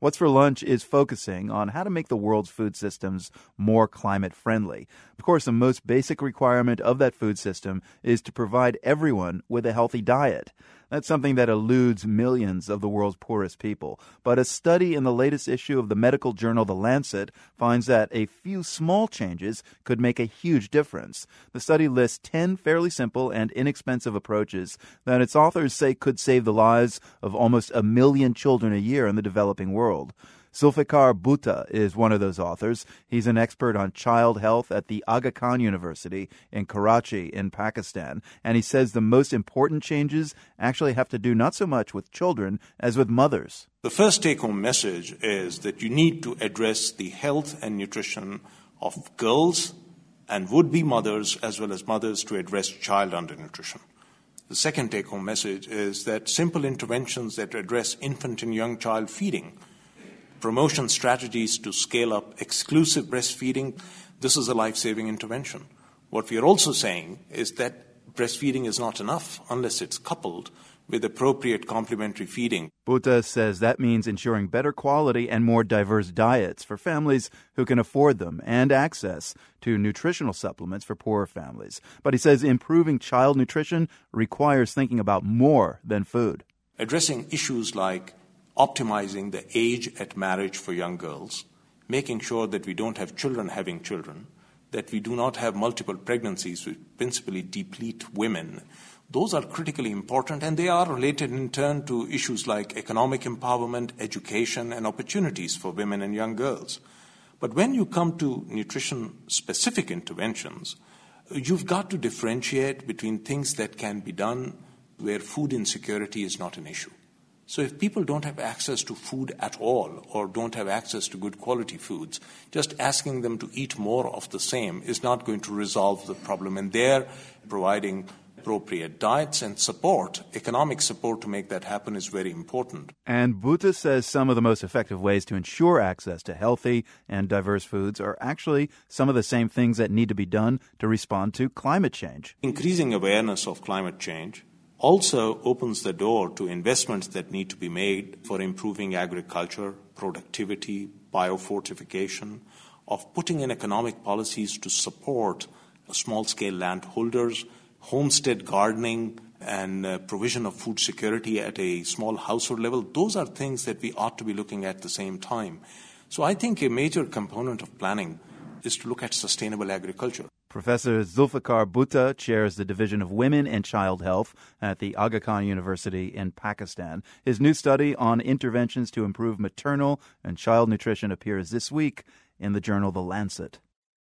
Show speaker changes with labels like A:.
A: What's for Lunch is focusing on how to make the world's food systems more climate friendly. Of course, the most basic requirement of that food system is to provide everyone with a healthy diet. That's something that eludes millions of the world's poorest people. But a study in the latest issue of the medical journal The Lancet finds that a few small changes could make a huge difference. The study lists 10 fairly simple and inexpensive approaches that its authors say could save the lives of almost a million children a year in the developing world. Zulfiqar Bhutta is one of those authors. He's an expert on child health at the Aga Khan University in Karachi in Pakistan. And he says the most important changes actually have to do not so much with children as with mothers.
B: The first take home message is that you need to address the health and nutrition of girls and would be mothers as well as mothers to address child undernutrition. The second take home message is that simple interventions that address infant and young child feeding promotion strategies to scale up exclusive breastfeeding, this is a life saving intervention. What we are also saying is that breastfeeding is not enough unless it's coupled with appropriate complementary feeding.
A: Bhutta says that means ensuring better quality and more diverse diets for families who can afford them and access to nutritional supplements for poorer families. But he says improving child nutrition requires thinking about more than food.
B: Addressing issues like optimizing the age at marriage for young girls, making sure that we don't have children having children, that we do not have multiple pregnancies which principally deplete women. Those are critically important and they are related in turn to issues like economic empowerment, education, and opportunities for women and young girls. But when you come to nutrition specific interventions, you've got to differentiate between things that can be done where food insecurity is not an issue. So if people don't have access to food at all or don't have access to good quality foods, just asking them to eat more of the same is not going to resolve the problem. And they're providing appropriate diets and support, economic support to make that happen is very important.
A: And Bhutta says some of the most effective ways to ensure access to healthy and diverse foods are actually some of the same things that need to be done to respond to climate change.
B: Increasing awareness of climate change also opens the door to investments that need to be made for improving agriculture, productivity, biofortification, of putting in economic policies to support small scale landholders, homestead gardening, and uh, provision of food security at a small household level. Those are things that we ought to be looking at the same time. So I think a major component of planning is to look at sustainable agriculture.
A: Professor Zulfiqar Bhutta chairs the Division of Women and Child Health at the Aga Khan University in Pakistan. His new study on interventions to improve maternal and child nutrition appears this week in the journal The Lancet.